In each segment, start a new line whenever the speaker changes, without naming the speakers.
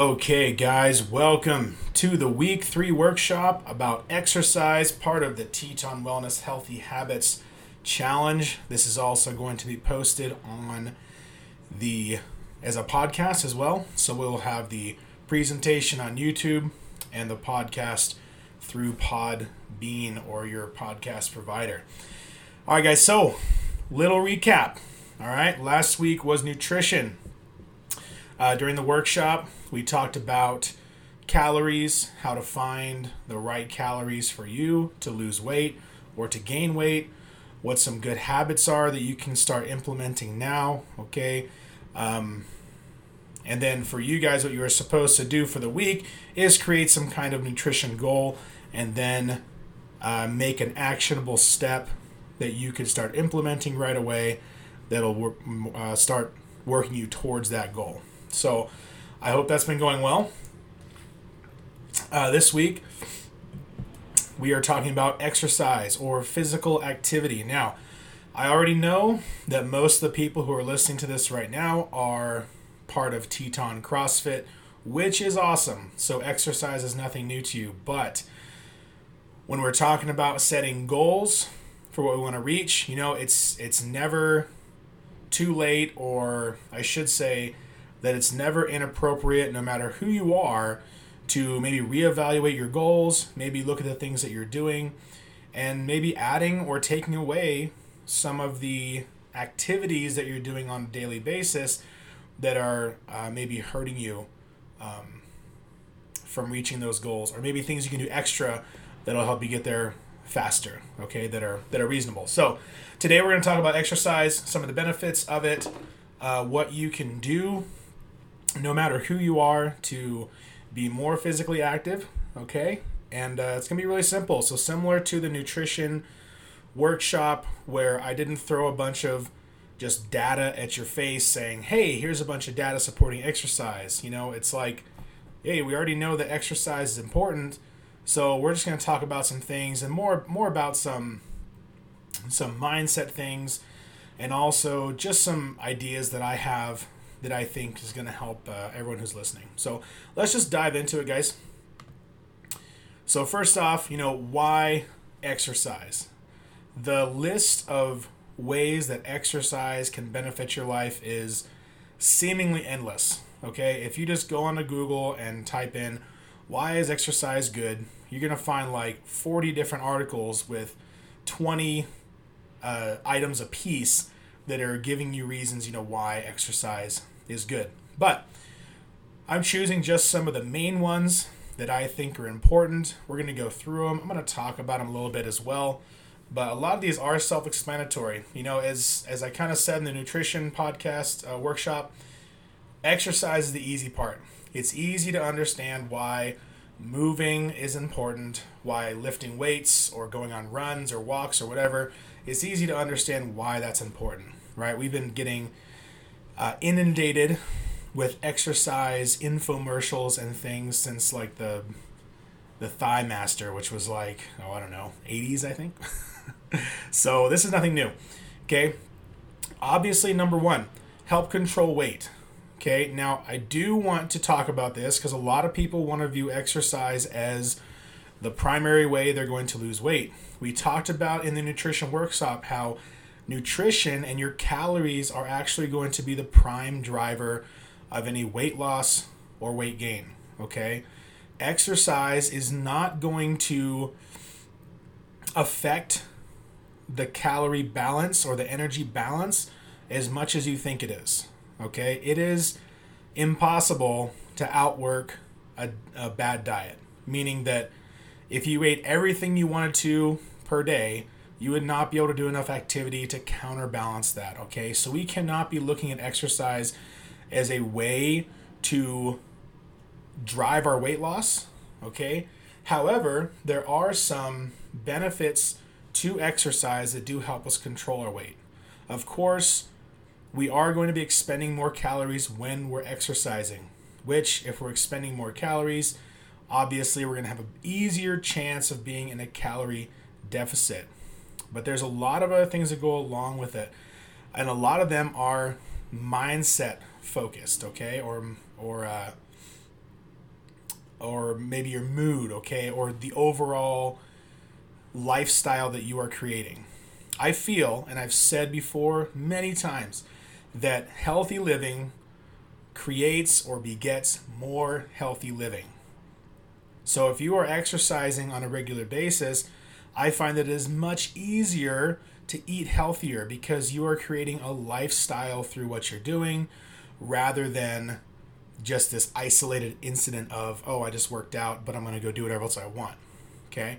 Okay, guys, welcome to the week three workshop about exercise, part of the Teton Wellness Healthy Habits Challenge. This is also going to be posted on the as a podcast as well. So we'll have the presentation on YouTube and the podcast through Podbean or your podcast provider. All right, guys. So little recap. All right, last week was nutrition. Uh, during the workshop, we talked about calories, how to find the right calories for you to lose weight or to gain weight, what some good habits are that you can start implementing now, okay? Um, and then for you guys, what you are supposed to do for the week is create some kind of nutrition goal and then uh, make an actionable step that you can start implementing right away that'll uh, start working you towards that goal. So I hope that's been going well. Uh, this week, we are talking about exercise or physical activity. Now, I already know that most of the people who are listening to this right now are part of Teton CrossFit, which is awesome. So, exercise is nothing new to you. But when we're talking about setting goals for what we want to reach, you know, it's it's never too late, or I should say, that it's never inappropriate, no matter who you are, to maybe reevaluate your goals, maybe look at the things that you're doing, and maybe adding or taking away some of the activities that you're doing on a daily basis that are uh, maybe hurting you um, from reaching those goals, or maybe things you can do extra that'll help you get there faster. Okay, that are that are reasonable. So today we're going to talk about exercise, some of the benefits of it, uh, what you can do no matter who you are, to be more physically active, okay? And uh, it's gonna be really simple. So, similar to the nutrition workshop where I didn't throw a bunch of just data at your face saying, hey, here's a bunch of data supporting exercise. You know, it's like, hey, we already know that exercise is important. So we're just going to talk about some things and more more about some some mindset things and also just some ideas that I have that I think is going to help uh, everyone who's listening. So let's just dive into it, guys. So, first off, you know, why exercise? The list of ways that exercise can benefit your life is seemingly endless. Okay, if you just go onto Google and type in why is exercise good, you're gonna find like 40 different articles with 20 uh, items a piece that are giving you reasons, you know, why exercise is good. But I'm choosing just some of the main ones that I think are important. We're going to go through them. I'm going to talk about them a little bit as well. But a lot of these are self-explanatory. You know, as as I kind of said in the nutrition podcast uh, workshop, exercise is the easy part. It's easy to understand why moving is important, why lifting weights or going on runs or walks or whatever. It's easy to understand why that's important, right? We've been getting uh, inundated with exercise infomercials and things since like the the Thigh Master, which was like oh I don't know 80s I think. so this is nothing new. Okay, obviously number one, help control weight. Okay, now I do want to talk about this because a lot of people want to view exercise as the primary way they're going to lose weight. We talked about in the nutrition workshop how nutrition and your calories are actually going to be the prime driver of any weight loss or weight gain. Okay? Exercise is not going to affect the calorie balance or the energy balance as much as you think it is. Okay? It is impossible to outwork a, a bad diet, meaning that if you ate everything you wanted to per day, you would not be able to do enough activity to counterbalance that. Okay, so we cannot be looking at exercise as a way to drive our weight loss. Okay, however, there are some benefits to exercise that do help us control our weight. Of course, we are going to be expending more calories when we're exercising, which, if we're expending more calories, obviously we're going to have an easier chance of being in a calorie deficit. But there's a lot of other things that go along with it, and a lot of them are mindset focused, okay, or or uh, or maybe your mood, okay, or the overall lifestyle that you are creating. I feel, and I've said before many times, that healthy living creates or begets more healthy living. So if you are exercising on a regular basis, I find that it is much easier to eat healthier because you are creating a lifestyle through what you're doing rather than just this isolated incident of, oh, I just worked out, but I'm going to go do whatever else I want. Okay.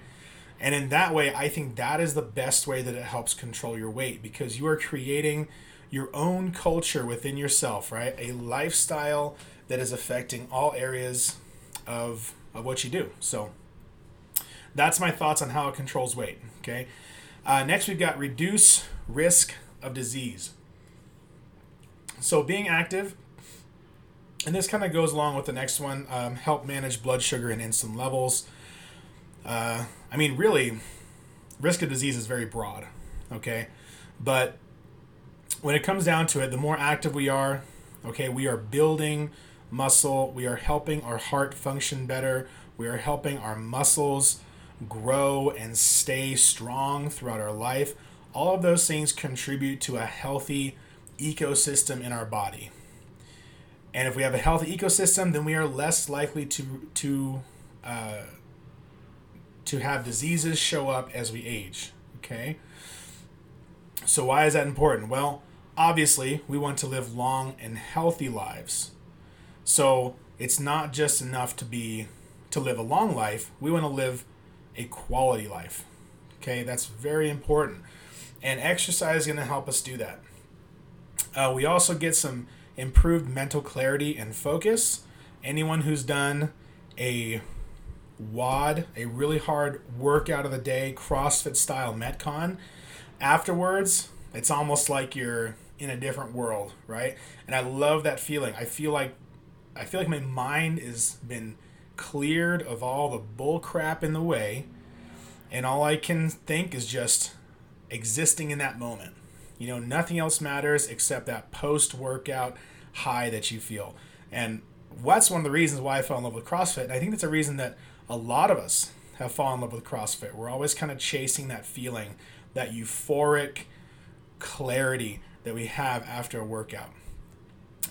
And in that way, I think that is the best way that it helps control your weight because you are creating your own culture within yourself, right? A lifestyle that is affecting all areas of, of what you do. So that's my thoughts on how it controls weight. Okay. Uh, next, we've got reduce risk of disease. So being active, and this kind of goes along with the next one um, help manage blood sugar and insulin levels. Uh, I mean, really, risk of disease is very broad, okay? But when it comes down to it, the more active we are, okay, we are building muscle, we are helping our heart function better, we are helping our muscles grow and stay strong throughout our life. All of those things contribute to a healthy ecosystem in our body. And if we have a healthy ecosystem, then we are less likely to to uh, to have diseases show up as we age. Okay. So why is that important? Well, obviously, we want to live long and healthy lives. So it's not just enough to be to live a long life. We want to live a quality life. Okay, that's very important. And exercise is going to help us do that. Uh, we also get some improved mental clarity and focus. Anyone who's done a WOD, a really hard workout of the day, CrossFit style Metcon, afterwards, it's almost like you're in a different world, right? And I love that feeling. I feel like I feel like my mind has been cleared of all the bull crap in the way, and all I can think is just existing in that moment. You know, nothing else matters except that post workout high that you feel. And that's one of the reasons why I fell in love with CrossFit. And I think that's a reason that a lot of us have fallen in love with CrossFit. We're always kind of chasing that feeling, that euphoric clarity that we have after a workout.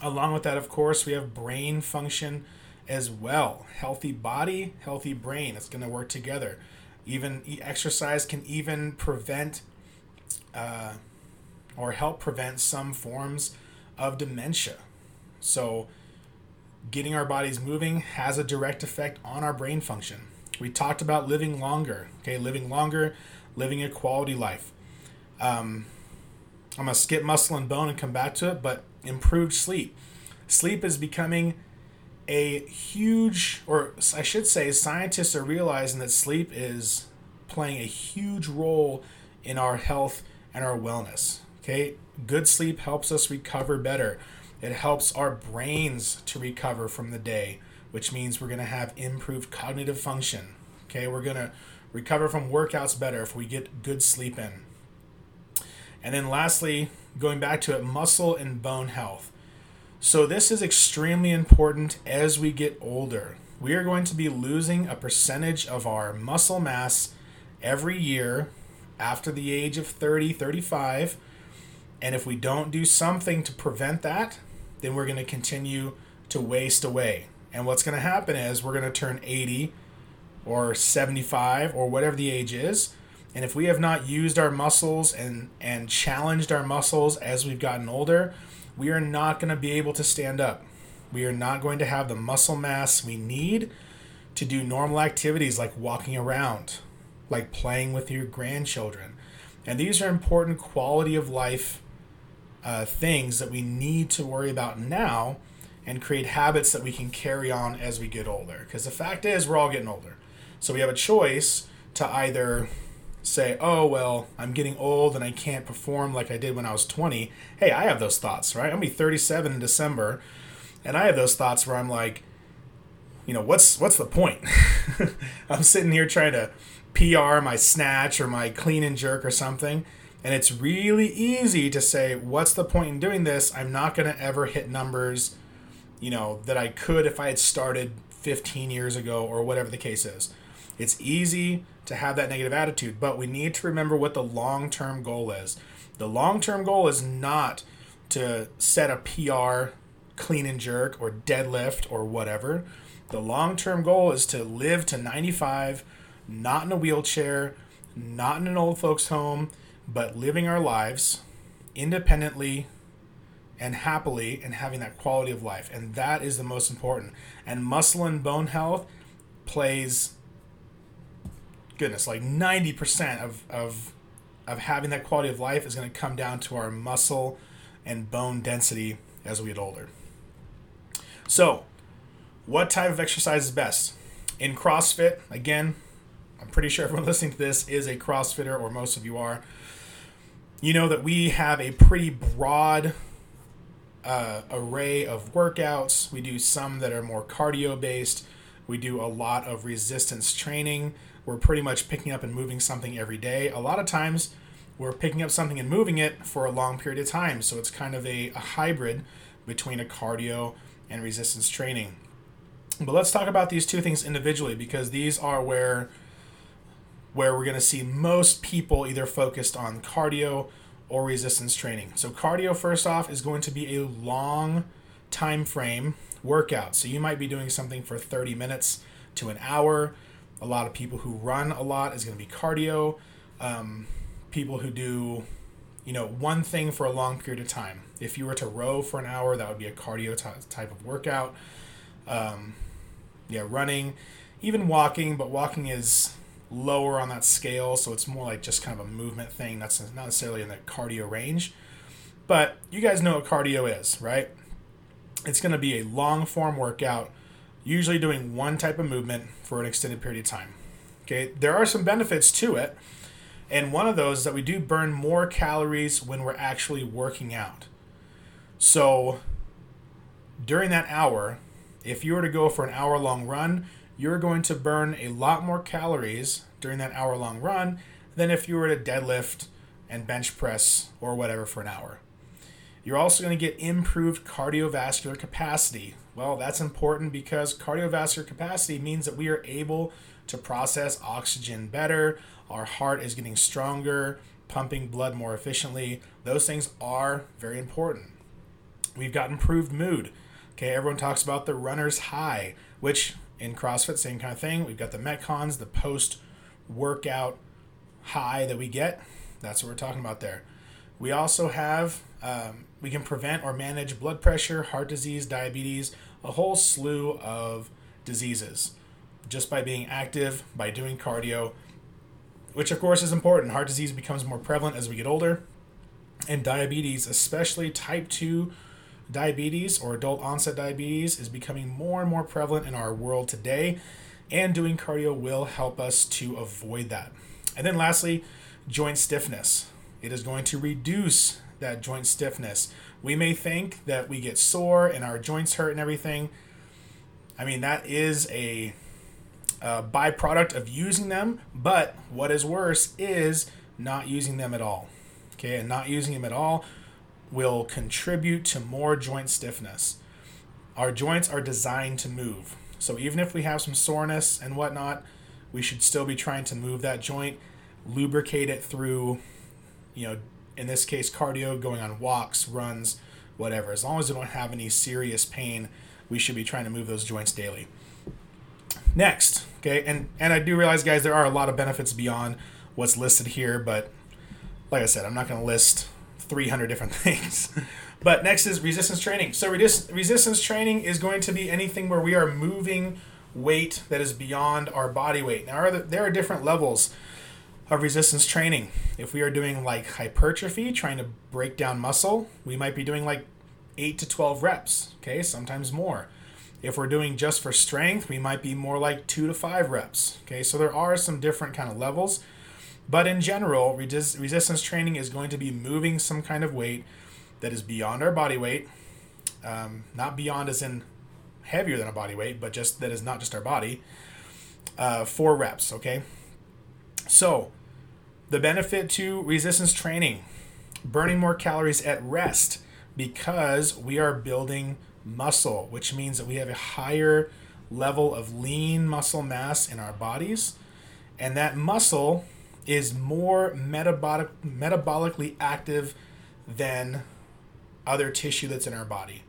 Along with that, of course, we have brain function as well. Healthy body, healthy brain. It's going to work together. Even exercise can even prevent uh, or help prevent some forms of dementia. So, getting our bodies moving has a direct effect on our brain function. We talked about living longer, okay, living longer, living a quality life. Um, I'm gonna skip muscle and bone and come back to it, but improved sleep. Sleep is becoming a huge, or I should say, scientists are realizing that sleep is playing a huge role in our health and our wellness. Okay, good sleep helps us recover better. It helps our brains to recover from the day, which means we're going to have improved cognitive function. Okay, we're going to recover from workouts better if we get good sleep in. And then lastly, going back to it, muscle and bone health. So this is extremely important as we get older. We are going to be losing a percentage of our muscle mass every year after the age of 30, 35 and if we don't do something to prevent that, then we're going to continue to waste away. And what's going to happen is we're going to turn 80 or 75 or whatever the age is. And if we have not used our muscles and, and challenged our muscles as we've gotten older, we are not going to be able to stand up. We are not going to have the muscle mass we need to do normal activities like walking around, like playing with your grandchildren. And these are important quality of life uh, things that we need to worry about now and create habits that we can carry on as we get older. Because the fact is, we're all getting older. So we have a choice to either say, oh, well, I'm getting old and I can't perform like I did when I was 20. Hey, I have those thoughts, right? I'm going to be 37 in December. And I have those thoughts where I'm like, you know, what's what's the point? I'm sitting here trying to PR my snatch or my clean and jerk or something and it's really easy to say, what's the point in doing this? I'm not going to ever hit numbers, you know, that I could if I had started 15 years ago or whatever the case is. It's easy to have that negative attitude, but we need to remember what the long term goal is. The long term goal is not to set a PR clean and jerk or deadlift or whatever. The long term goal is to live to 95, not in a wheelchair, not in an old folks' home, but living our lives independently and happily and having that quality of life. And that is the most important. And muscle and bone health plays goodness, like 90% of, of of having that quality of life is going to come down to our muscle and bone density as we get older. So, what type of exercise is best? In CrossFit, again, I'm pretty sure everyone listening to this is a CrossFitter, or most of you are. You know that we have a pretty broad uh, array of workouts. We do some that are more cardio based. We do a lot of resistance training. We're pretty much picking up and moving something every day. A lot of times, we're picking up something and moving it for a long period of time. So it's kind of a, a hybrid between a cardio and resistance training. But let's talk about these two things individually because these are where where we're going to see most people either focused on cardio or resistance training. So cardio first off is going to be a long time frame workout. So you might be doing something for 30 minutes to an hour. A lot of people who run a lot is going to be cardio. Um, people who do, you know, one thing for a long period of time. If you were to row for an hour, that would be a cardio t- type of workout. Um, yeah, running, even walking, but walking is lower on that scale, so it's more like just kind of a movement thing. That's not necessarily in the cardio range. But you guys know what cardio is, right? It's going to be a long form workout, usually doing one type of movement for an extended period of time. Okay, there are some benefits to it. And one of those is that we do burn more calories when we're actually working out. So during that hour, if you were to go for an hour long run, you're going to burn a lot more calories during that hour long run than if you were to deadlift and bench press or whatever for an hour. You're also going to get improved cardiovascular capacity. Well, that's important because cardiovascular capacity means that we are able to process oxygen better, our heart is getting stronger, pumping blood more efficiently. Those things are very important. We've got improved mood. Okay, everyone talks about the runner's high, which in CrossFit, same kind of thing. We've got the Metcons, the post workout high that we get. That's what we're talking about there. We also have, um, we can prevent or manage blood pressure, heart disease, diabetes, a whole slew of diseases just by being active, by doing cardio, which of course is important. Heart disease becomes more prevalent as we get older, and diabetes, especially type 2 diabetes or adult onset diabetes, is becoming more and more prevalent in our world today, and doing cardio will help us to avoid that. And then lastly, joint stiffness. It is going to reduce that joint stiffness. We may think that we get sore and our joints hurt and everything. I mean, that is a uh, byproduct of using them, but what is worse is not using them at all. Okay, and not using them at all will contribute to more joint stiffness. Our joints are designed to move. So even if we have some soreness and whatnot, we should still be trying to move that joint, lubricate it through, you know, in this case, cardio, going on walks, runs, whatever. As long as you don't have any serious pain, we should be trying to move those joints daily. Next, okay, and and I do realize, guys, there are a lot of benefits beyond what's listed here, but like I said, I'm not going to list 300 different things. but next is resistance training. So resist, resistance training is going to be anything where we are moving weight that is beyond our body weight. Now, there are different levels of resistance training. If we are doing like hypertrophy, trying to break down muscle, we might be doing like 8 to 12 reps, okay, sometimes more. If we're doing just for strength, we might be more like two to five reps. Okay, so there are some different kind of levels, but in general, resist- resistance training is going to be moving some kind of weight that is beyond our body weight, um, not beyond as in heavier than a body weight, but just that is not just our body. Uh, four reps. Okay, so the benefit to resistance training, burning more calories at rest because we are building muscle, which means that we have a higher level of lean muscle mass in our bodies. And that muscle is more metabolic, metabolically active than other tissue that's in our body.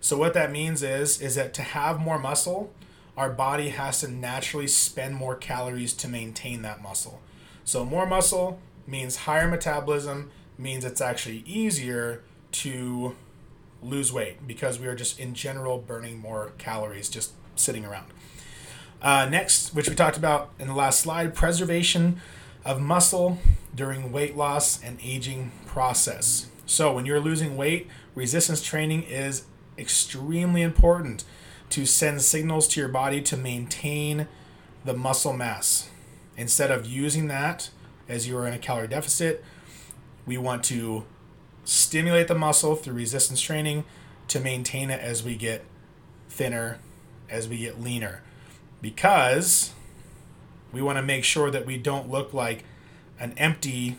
So what that means is is that to have more muscle, our body has to naturally spend more calories to maintain that muscle. So more muscle means higher metabolism, means it's actually easier to lose weight because we are just in general burning more calories just sitting around. Uh, next, which we talked about in the last slide, preservation of muscle during weight loss and aging process. So when you're losing weight, resistance training is extremely important to send signals to your body to maintain the muscle mass. Instead of using that as you are in a calorie deficit, we want to stimulate the muscle through resistance training to maintain it as we get thinner, as we get leaner. Because we want to make sure that we don't look like an empty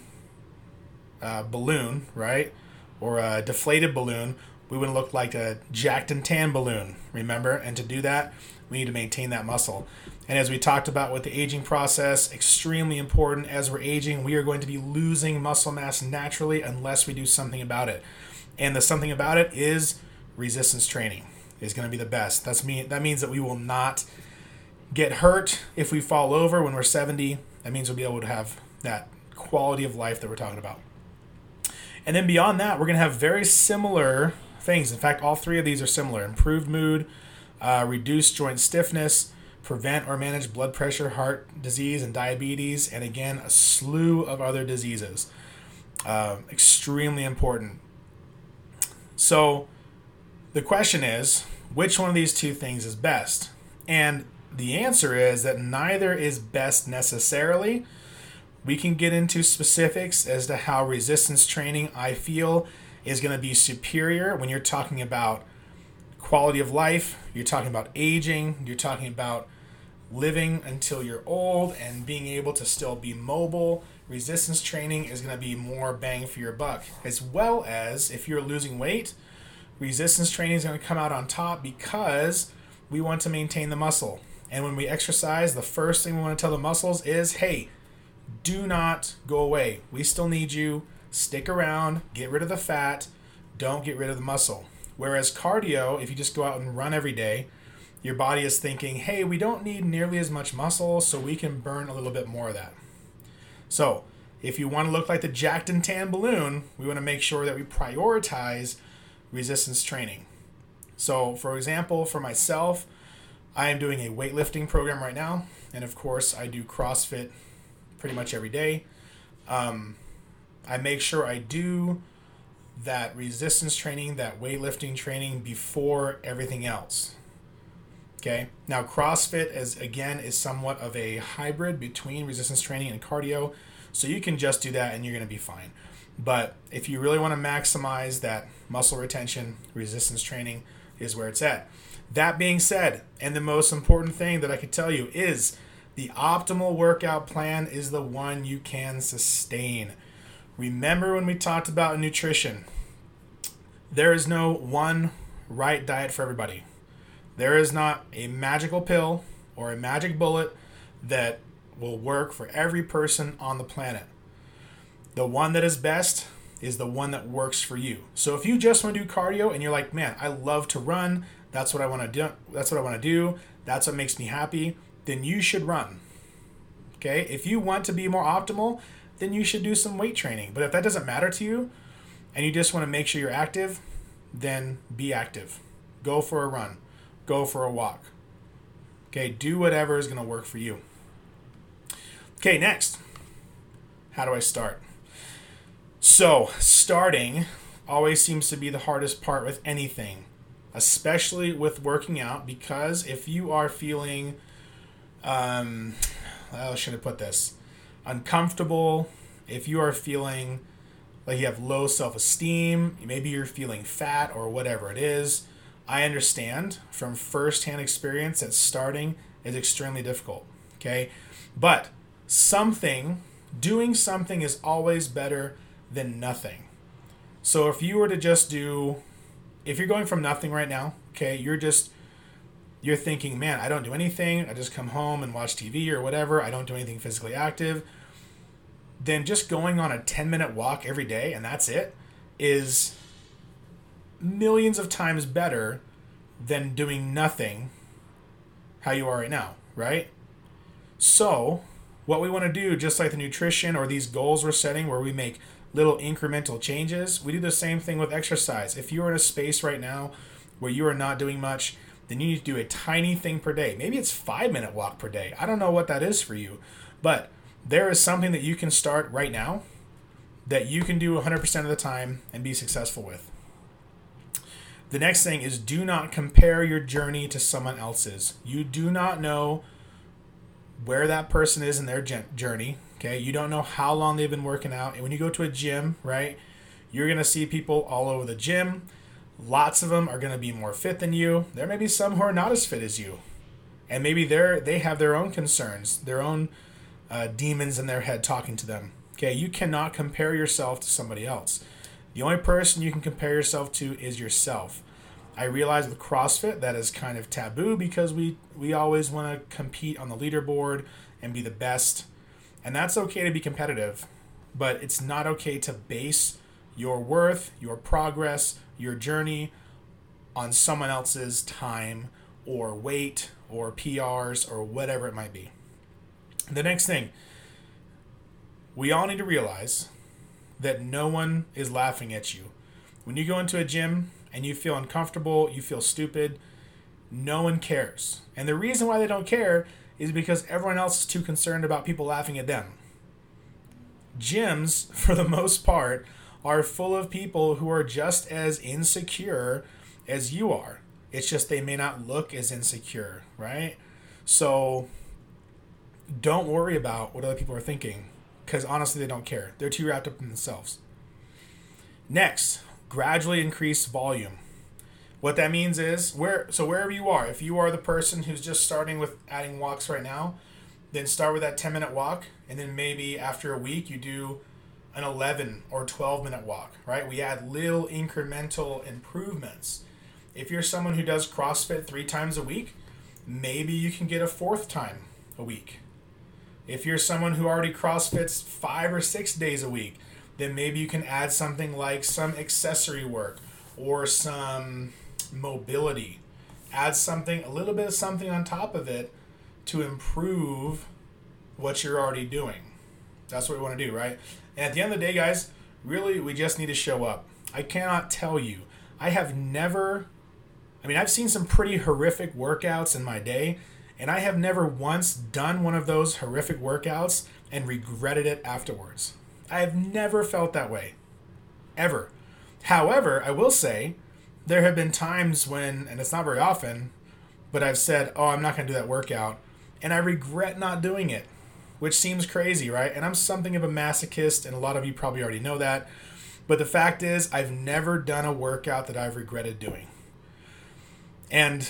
uh, balloon, right? Or a deflated balloon. We to look like a jacked and tan balloon, remember? And to do that, we need to maintain that muscle. And as we talked about with the aging process, extremely important. As we're aging, we are going to be losing muscle mass naturally unless we do something about it. And the something about it is resistance training is going to be the best. That's me. That means that we will not get hurt if we fall over when we're 70. That means we'll be able to have that quality of life that we're talking about. And then beyond that, we're going to have very similar things. In fact, all three of these are similar improved mood, uh, reduced joint stiffness, prevent or manage blood pressure, heart disease, and diabetes, and again, a slew of other diseases. Uh, extremely important. So, the question is which one of these two things is best? And the answer is that neither is best necessarily. We can get into specifics as to how resistance training I feel is going to be superior when you're talking about quality of life, you're talking about aging, you're talking about living until you're old and being able to still be mobile. Resistance training is going to be more bang for your buck, as well as if you're losing weight, resistance training is going to come out on top because we want to maintain the muscle. And when we exercise, the first thing we want to tell the muscles is hey, do not go away. We still need you. Stick around, get rid of the fat, don't get rid of the muscle. Whereas cardio, if you just go out and run every day, your body is thinking, hey, we don't need nearly as much muscle, so we can burn a little bit more of that. So, if you want to look like the jacked and tan balloon, we want to make sure that we prioritize resistance training. So, for example, for myself, I am doing a weightlifting program right now, and of course, I do CrossFit pretty much every day. Um, I make sure I do that resistance training, that weightlifting training before everything else. Okay. Now CrossFit is again is somewhat of a hybrid between resistance training and cardio. So you can just do that and you're going to be fine. But if you really want to maximize that muscle retention, resistance training is where it's at. That being said, and the most important thing that I could tell you is the optimal workout plan is the one you can sustain. Remember when we talked about nutrition? There is no one right diet for everybody. There is not a magical pill or a magic bullet that will work for every person on the planet. The one that is best is the one that works for you. So if you just want to do cardio and you're like, "Man, I love to run. That's what I want to do. That's what I want to do. That's what makes me happy." Then you should run. Okay? If you want to be more optimal, then you should do some weight training. But if that doesn't matter to you and you just want to make sure you're active, then be active. Go for a run go for a walk. Okay, do whatever is going to work for you. Okay, next. How do I start? So, starting always seems to be the hardest part with anything, especially with working out, because if you are feeling, um, how should I put this? Uncomfortable, if you are feeling like you have low self esteem, maybe you're feeling fat or whatever it is, I understand from firsthand experience that starting is extremely difficult. Okay. But something, doing something is always better than nothing. So if you were to just do, if you're going from nothing right now, okay, you're just, you're thinking, man, I don't do anything. I just come home and watch TV or whatever. I don't do anything physically active. Then just going on a 10 minute walk every day and that's it is millions of times better than doing nothing how you are right now, right? So, what we want to do, just like the nutrition or these goals we're setting where we make little incremental changes, we do the same thing with exercise. If you're in a space right now where you are not doing much, then you need to do a tiny thing per day. Maybe it's five minute walk per day. I don't know what that is for you, but there is something that you can start right now that you can do 100% of the time and be successful with. The next thing is do not compare your journey to someone else's. You do not know where that person is in their journey. Okay, you don't know how long they've been working out. And when you go to a gym, right, you're gonna see people all over the gym. Lots of them are gonna be more fit than you. There may be some who are not as fit as you, and maybe they're they have their own concerns, their own uh, demons in their head talking to them. Okay, you cannot compare yourself to somebody else. The only person you can compare yourself to is yourself. I realize with CrossFit that is kind of taboo because we we always want to compete on the leaderboard and be the best. And that's okay to be competitive, but it's not okay to base your worth, your progress, your journey on someone else's time or weight or PRs or whatever it might be. The next thing, we all need to realize that no one is laughing at you. When you go into a gym, and you feel uncomfortable, you feel stupid, no one cares. And the reason why they don't care is because everyone else is too concerned about people laughing at them. Gyms, for the most part, are full of people who are just as insecure as you are. It's just they may not look as insecure, right? So don't worry about what other people are thinking because honestly, they don't care. They're too wrapped up in themselves. Next, gradually increase volume. What that means is where so wherever you are, if you are the person who's just starting with adding walks right now, then start with that 10 minute walk and then maybe after a week you do an 11 or 12 minute walk, right? We add little incremental improvements. If you're someone who does CrossFit 3 times a week, maybe you can get a fourth time a week. If you're someone who already CrossFits 5 or 6 days a week, then maybe you can add something like some accessory work or some mobility. Add something, a little bit of something on top of it to improve what you're already doing. That's what we want to do, right? And at the end of the day, guys, really, we just need to show up. I cannot tell you. I have never, I mean, I've seen some pretty horrific workouts in my day, and I have never once done one of those horrific workouts and regretted it afterwards. I have never felt that way. Ever. However, I will say there have been times when, and it's not very often, but I've said, oh, I'm not going to do that workout. And I regret not doing it, which seems crazy, right? And I'm something of a masochist, and a lot of you probably already know that. But the fact is, I've never done a workout that I've regretted doing. And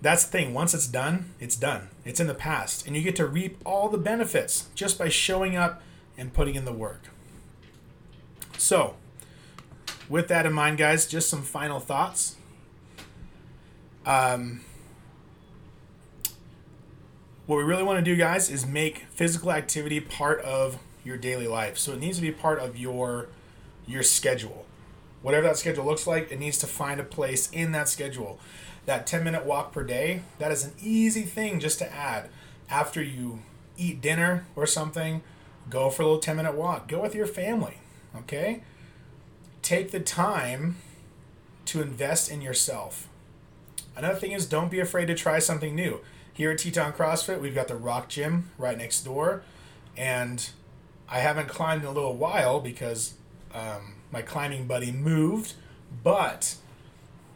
that's the thing. Once it's done, it's done. It's in the past. And you get to reap all the benefits just by showing up and putting in the work. So, with that in mind, guys, just some final thoughts. Um, what we really want to do, guys, is make physical activity part of your daily life. So it needs to be part of your your schedule. Whatever that schedule looks like, it needs to find a place in that schedule. That 10 minute walk per day, that is an easy thing just to add. After you eat dinner or something, go for a little 10 minute walk. Go with your family okay? Take the time to invest in yourself. Another thing is don't be afraid to try something new. Here at Teton CrossFit, we've got the Rock Gym right next door, and I haven't climbed in a little while because um, my climbing buddy moved, but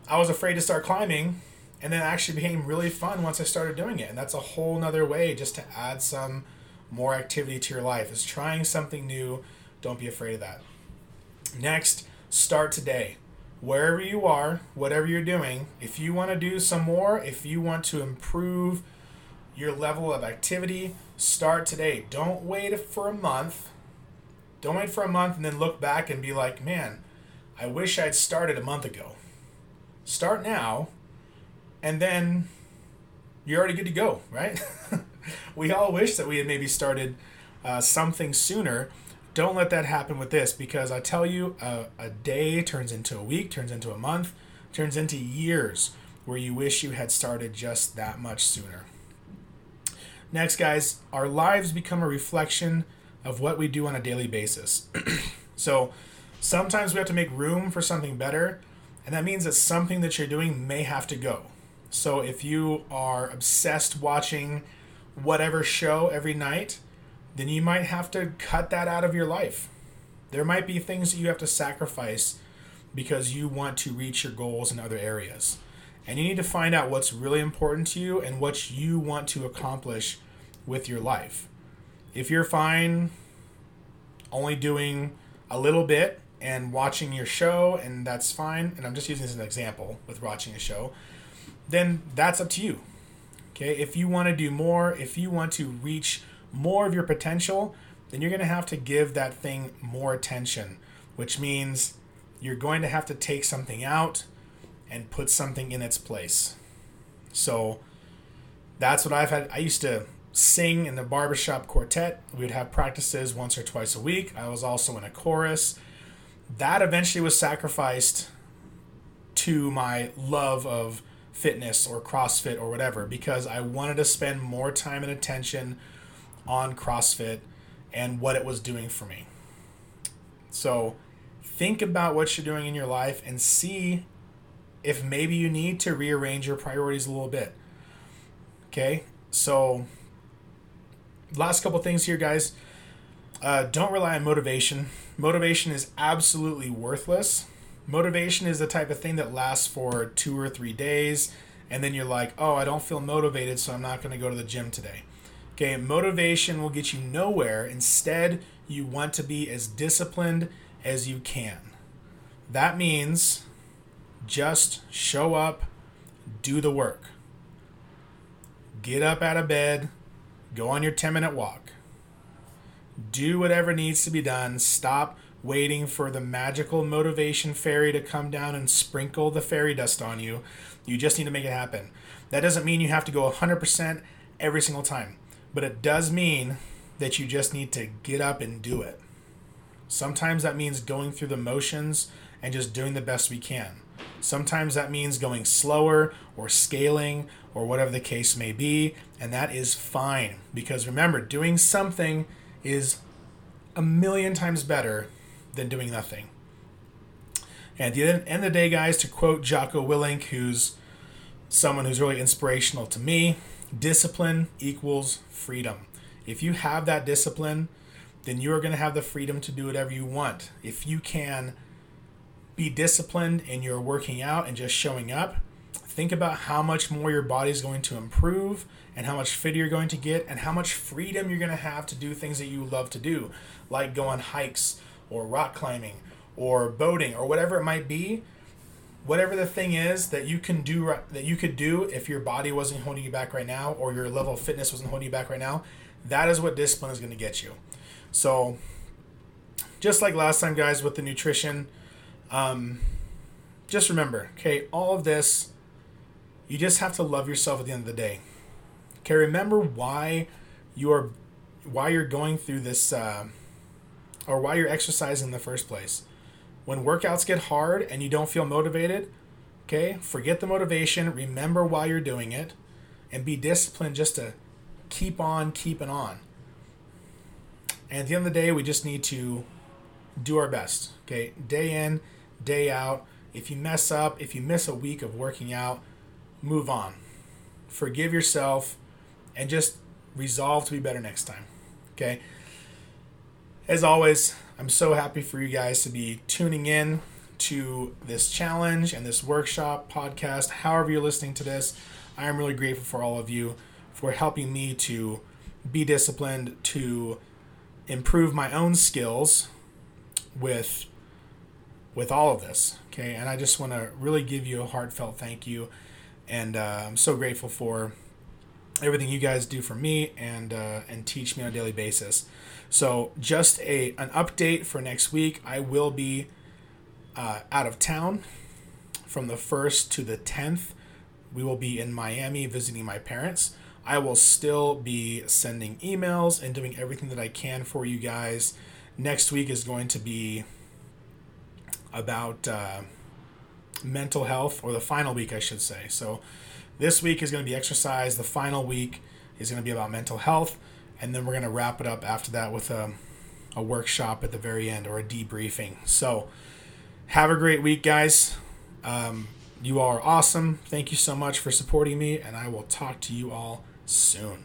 I was afraid to start climbing, and then it actually became really fun once I started doing it. And that's a whole nother way just to add some more activity to your life is trying something new don't be afraid of that. Next, start today. Wherever you are, whatever you're doing, if you want to do some more, if you want to improve your level of activity, start today. Don't wait for a month. Don't wait for a month and then look back and be like, man, I wish I'd started a month ago. Start now, and then you're already good to go, right? we all wish that we had maybe started uh, something sooner. Don't let that happen with this because I tell you, a, a day turns into a week, turns into a month, turns into years where you wish you had started just that much sooner. Next, guys, our lives become a reflection of what we do on a daily basis. so sometimes we have to make room for something better, and that means that something that you're doing may have to go. So if you are obsessed watching whatever show every night, then you might have to cut that out of your life. There might be things that you have to sacrifice because you want to reach your goals in other areas. And you need to find out what's really important to you and what you want to accomplish with your life. If you're fine only doing a little bit and watching your show, and that's fine, and I'm just using this as an example with watching a show, then that's up to you. Okay, if you want to do more, if you want to reach more of your potential, then you're going to have to give that thing more attention, which means you're going to have to take something out and put something in its place. So that's what I've had. I used to sing in the barbershop quartet. We would have practices once or twice a week. I was also in a chorus. That eventually was sacrificed to my love of fitness or CrossFit or whatever because I wanted to spend more time and attention on CrossFit and what it was doing for me. So think about what you're doing in your life and see if maybe you need to rearrange your priorities a little bit. Okay? So last couple things here, guys. Uh, don't rely on motivation. Motivation is absolutely worthless. Motivation is the type of thing that lasts for two or three days, and then you're like, oh, I don't feel motivated, so I'm not going to go to the gym today. Okay, motivation will get you nowhere. Instead, you want to be as disciplined as you can. That means just show up, do the work. Get up out of bed, Go on your 10 minute walk. Do whatever needs to be done. Stop waiting for the magical motivation fairy to come down and sprinkle the fairy dust on you. You just need to make it happen. That doesn't mean you have to go 100% every single time, but it does mean that you just need to get up and do it. Sometimes that means going through the motions and just doing the best we can. Sometimes that means going slower or scaling or whatever the case may be, and that is fine because remember, doing something is a million times better than doing nothing. And at the end of the day, guys, to quote Jocko Willink, who's someone who's really inspirational to me, discipline equals freedom. If you have that discipline, then you are going to have the freedom to do whatever you want. If you can be disciplined in your working out and just showing up. Think about how much more your body is going to improve and how much fitter you're going to get and how much freedom you're going to have to do things that you love to do, like go on hikes or rock climbing or boating or whatever it might be. Whatever the thing is that you can do that you could do if your body wasn't holding you back right now or your level of fitness wasn't holding you back right now, that is what discipline is going to get you. So, just like last time, guys, with the nutrition, um, just remember, okay, all of this, you just have to love yourself at the end of the day. Okay, remember why you're why you're going through this uh, or why you're exercising in the first place. When workouts get hard and you don't feel motivated, okay, forget the motivation, remember why you're doing it, and be disciplined just to keep on keeping on. And at the end of the day, we just need to do our best. Okay, day in, day out. If you mess up, if you miss a week of working out, move on. Forgive yourself and just resolve to be better next time. Okay? As always, I'm so happy for you guys to be tuning in to this challenge and this workshop podcast. However, you're listening to this, I am really grateful for all of you for helping me to be disciplined, to improve my own skills with with all of this. Okay, and I just want to really give you a heartfelt thank you, and uh, I'm so grateful for everything you guys do for me and uh, and teach me on a daily basis. So just a an update for next week. I will be uh, out of town from the first to the tenth we will be in Miami visiting my parents. I will still be sending emails and doing everything that I can for you guys. Next week is going to be about uh, mental health, or the final week, I should say. So, this week is going to be exercise. The final week is going to be about mental health. And then we're going to wrap it up after that with a, a workshop at the very end or a debriefing. So, have a great week, guys. Um, you all are awesome. Thank you so much for supporting me, and I will talk to you all soon.